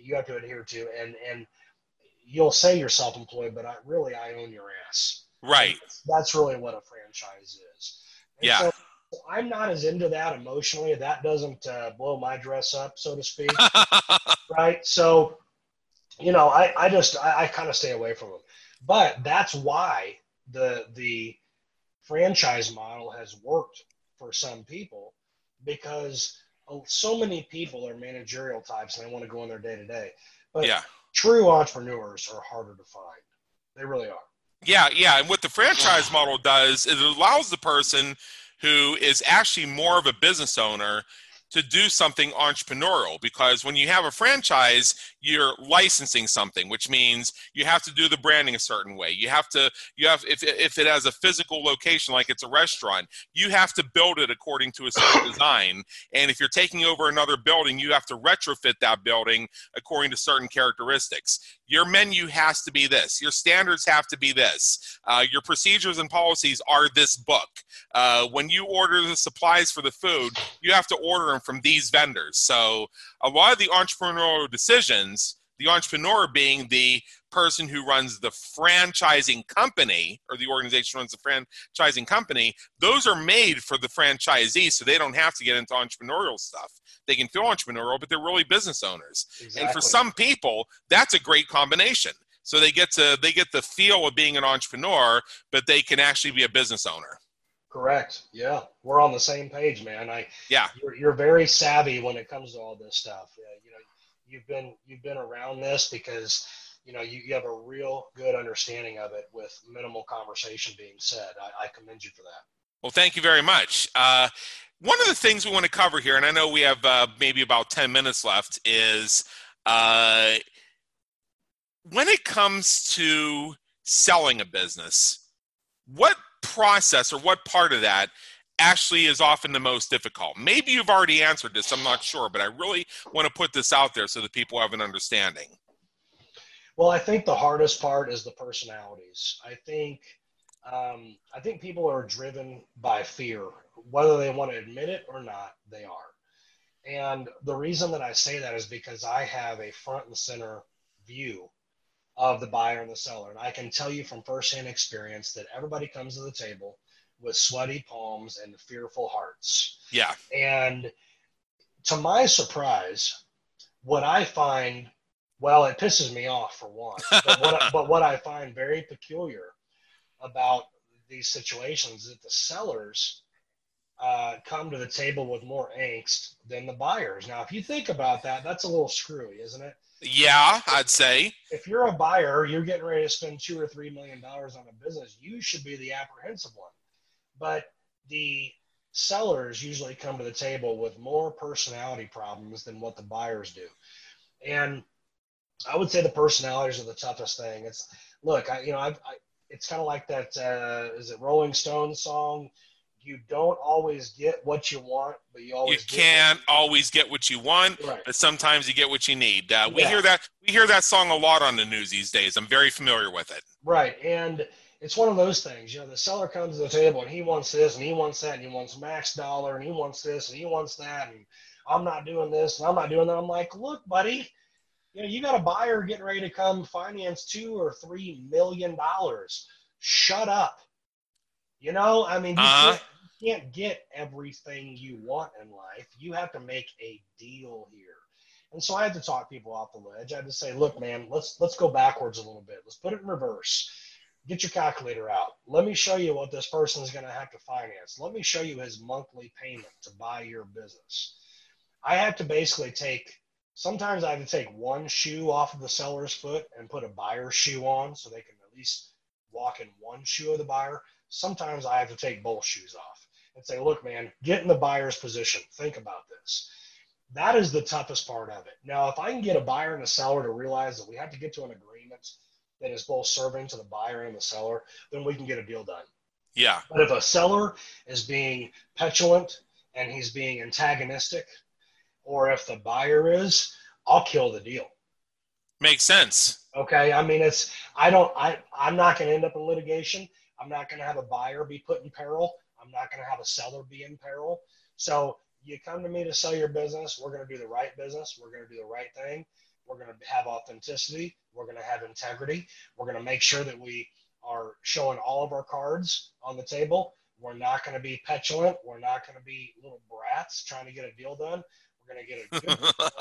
You have to adhere to, and and you'll say you're self-employed, but I really I own your ass. Right. That's really what a franchise is. And Yeah. So I'm not as into that emotionally. That doesn't uh, blow my dress up, so to speak. right? So, you know, I, I just I, I kind of stay away from them. But that's why the the franchise model has worked for some people because so many people are managerial types and they want to go in their day to day. But yeah. true entrepreneurs are harder to find. They really are. Yeah, yeah. And what the franchise model does is it allows the person who is actually more of a business owner to do something entrepreneurial. Because when you have a franchise you're licensing something which means you have to do the branding a certain way. You have to you have if, if it has a physical location like it's a restaurant you have to build it according to a certain design. And if you're taking over another building you have to retrofit that building according to certain characteristics. Your menu has to be this. Your standards have to be this. Uh, your procedures and policies are this book. Uh, when you order the supplies for the food you have to order them from these vendors. So a lot of the entrepreneurial decisions the entrepreneur being the person who runs the franchising company or the organization runs the franchising company those are made for the franchisee so they don't have to get into entrepreneurial stuff they can feel entrepreneurial but they're really business owners Exactly. and for some people that's a great combination so they get to they get the feel of being an entrepreneur but they can actually be a business owner Correct. Yeah, we're on the same page, man. I yeah you're, you're very savvy when it comes to all this stuff. You've been you've been around this because you know you, you have a real good understanding of it with minimal conversation being said. I, I commend you for that. well thank you very much uh, one of the things we want to cover here and i know we have uh, maybe about 10 minutes left is uh, when it comes to selling a business what process or what part of that actually is often the most difficult maybe you've already answered this i'm not sure but i really want to put this out there so that people have an understanding Well, I think the hardest part is the personalities. I think um, I think people are driven by fear, whether they want to admit it or not. They are, and the reason that I say that is because I have a front and center view of the buyer and the seller, and I can tell you from firsthand experience that everybody comes to the table with sweaty palms and fearful hearts. yeah And to my surprise, what I find, well, it pisses me off for one, but what, I, but what I find very peculiar about these situations is that the sellers uh, come to the table with more angst than the buyers. Now, if you think about that, that's a little screwy, isn't it? yeah i'd say If you're a buyer, you're getting ready to spend two or three million dollars on a business, you should be the apprehensive one. But the sellers usually come to the table with more personality problems than what the buyers do. And I would say the personalities are the toughest thing. It's look, I you know, I've, I it's kind of like that. Uh, is it Rolling Stones song? You don't always get what you want, but you you always get can't always get what you want Right. but sometimes you get what you need uh, we Yeah. hear that we hear that song a lot on the news these days i'm very familiar with it Right. And it's one of those things, you know, the seller comes to the table and he wants this and he wants that and he wants max dollar and he wants this and he wants that and I'm not doing this and I'm not doing that. I'm like, look, buddy, you know, you got a buyer getting ready to come finance two or three million dollars. Shut up. You know, I mean, you, Uh-huh. can't, you can't get everything you want in life. You have to make a deal here. And so I had to talk people off the ledge. I had to say, look, man, let's let's go backwards a little bit. Let's put it in reverse. Get your calculator out. Let me show you what this person is going to have to finance. Let me show you his monthly payment to buy your business. I have to basically take sometimes I have to take one shoe off of the seller's foot and put a buyer's shoe on so they can at least walk in one shoe of the buyer. Sometimes I have to take both shoes off. and say, look, man, get in the buyer's position. Think about this. That is the toughest part of it. Now, if I can get a buyer and a seller to realize that we have to get to an agreement that is both serving to the buyer and the seller, then we can get a deal done. Yeah. But if a seller is being petulant and he's being antagonistic, or if the buyer is, I'll kill the deal. Makes sense. Okay. I mean, it's, I don't, I, I'm not going to end up in litigation. I'm not going to have a buyer be put in peril. I'm not going to have a seller be in peril. So you come to me to sell your business. We're going to do the right business. We're going to do the right thing. We're going to have authenticity. We're going to have integrity. We're going to make sure that we are showing all of our cards on the table. We're not going to be petulant. We're not going to be little brats trying to get a deal done. We're going to get a good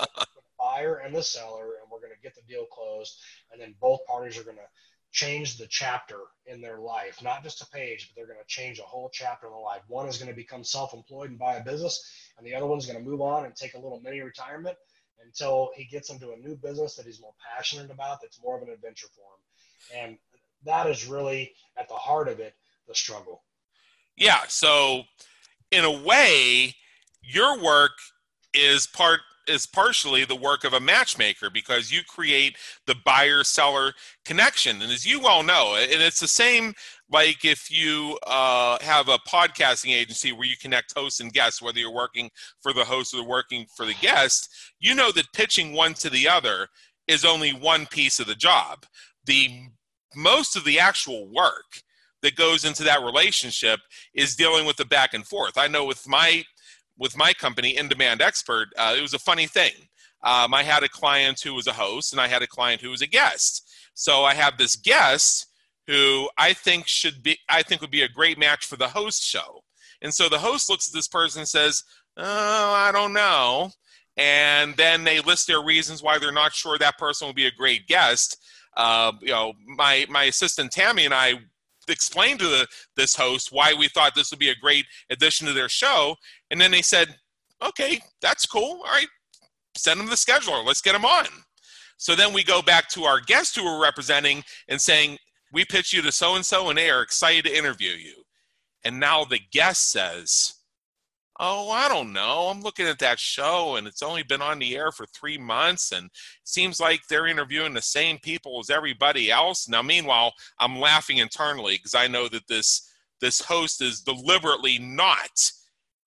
buyer and the seller, and we're going to get the deal closed. And then both parties are going to change the chapter in their life, not just a page, but they're going to change a whole chapter in their life. One is going to become self-employed and buy a business, and the other one's going to move on and take a little mini retirement until he gets into a new business that he's more passionate about, that's more of an adventure for him. And that is really at the heart of it, the struggle. Yeah. So, in a way, your work is part is partially the work of a matchmaker because you create the buyer seller connection. And as you well know and it's the same like if you uh, have a podcasting agency where you connect hosts and guests whether you're working for the host or working for the guest you know that pitching one to the other is only one piece of the job. The most of the actual work that goes into that relationship is dealing with the back and forth. I know with my with my company, In Demand Expert, uh, it was a funny thing. Um, I had a client who was a host, and I had a client who was a guest. So I have this guest who I think should be, I think would be a great match for the host show. And so the host looks at this person and says, "Oh, I don't know," and then they list their reasons why they're not sure that person will be a great guest. Uh, you know, my my assistant Tammy and I explained to the, this host why we thought this would be a great addition to their show. And then they said, okay, that's cool. All right, send them the scheduler. Let's get them on. So then we go back to our guest who we're representing and saying, we pitch you to so and so, and they are excited to interview you. And now the guest says, oh, I don't know. I'm looking at that show and it's only been on the air for three months and seems like they're interviewing the same people as everybody else. Now, meanwhile, I'm laughing internally because I know that this this host is deliberately not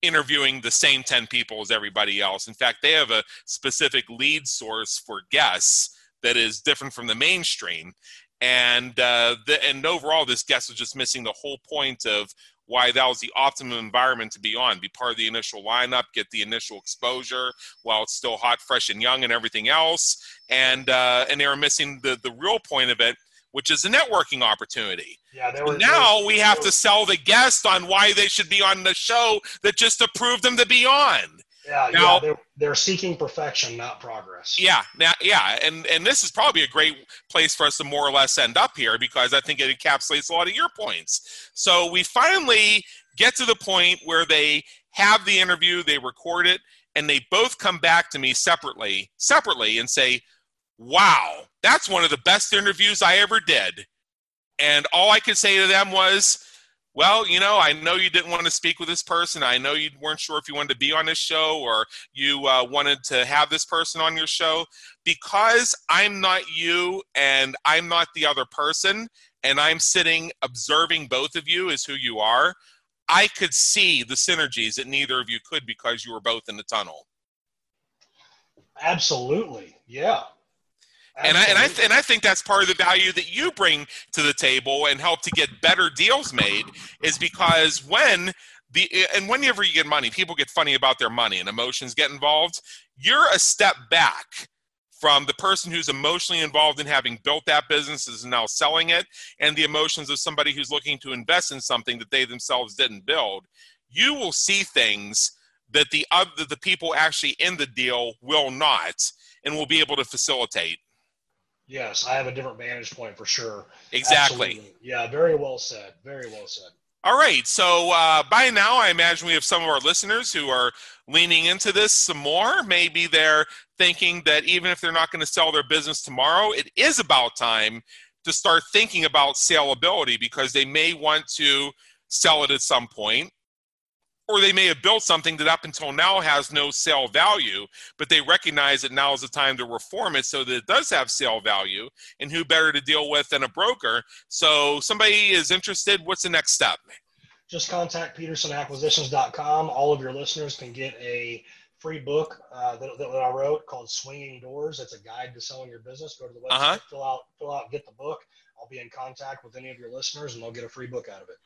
interviewing the same 10 people as everybody else. In fact, they have a specific lead source for guests that is different from the mainstream. And uh, the, and overall, this guest was just missing the whole point of why that was the optimum environment to be on. Be part of the initial lineup, get the initial exposure while it's still hot, fresh, and young, and everything else. And uh, and they were missing the the real point of it, which is a networking opportunity. Yeah, they were, now we have to sell the guest on why they should be on the show that just approved them to be on. Yeah, now, yeah, they're, they're seeking perfection, not progress. Yeah, now, yeah, and and this is probably a great place for us to more or less end up here because I think it encapsulates a lot of your points. So we finally get to the point where they have the interview, they record it, and they both come back to me separately, separately, and say, "Wow, that's one of the best interviews I ever did." And all I could say to them was, well, you know, I know you didn't want to speak with this person. I know you weren't sure if you wanted to be on this show or you uh, wanted to have this person on your show. Because I'm not you and I'm not the other person, and I'm sitting observing both of you as who you are, I could see the synergies that neither of you could because you were both in the tunnel. Absolutely. Yeah. And I, and I th- and I think that's part of the value that you bring to the table and help to get better deals made is because when the and whenever you get money, people get funny about their money and emotions get involved. You're a step back from the person who's emotionally involved in having built that business is now selling it and the emotions of somebody who's looking to invest in something that they themselves didn't build. You will see things that the other the people actually in the deal will not and will be able to facilitate Yes, I have a different vantage point for sure. Exactly. Absolutely. Yeah, very well said. Very well said. All right. So uh, by now, I imagine we have some of our listeners who are leaning into this some more. Maybe they're thinking that even if they're not going to sell their business tomorrow, it is about time to start thinking about saleability because they may want to sell it at some point. Or they may have built something that up until now has no sale value, but they recognize that now is the time to reform it so that it does have sale value. And who better to deal with than a broker? So, somebody is interested. What's the next step? Just contact petersonacquisitions.com. All of your listeners can get a free book uh, that, that, I wrote called Swinging Doors. It's a guide to selling your business. Go to the website, uh-huh. fill out, fill out, get the book. I'll be in contact with any of your listeners, and they'll get a free book out of it.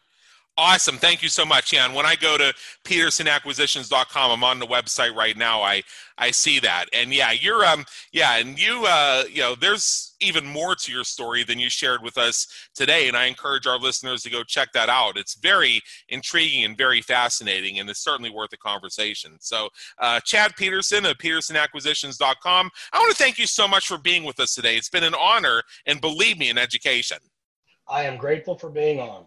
Awesome. Thank you so much. And when I go to petersonacquisitions.com, I'm on the website right now. I, I see that. And yeah, you're, um, yeah. And you, uh, you know, there's even more to your story than you shared with us today. And I encourage our listeners to go check that out. It's very intriguing and very fascinating, and it's certainly worth a conversation. So, uh, Chad Peterson of petersonacquisitions.com, I want to thank you so much for being with us today. It's been an honor, and believe me, in education. I am grateful for being on.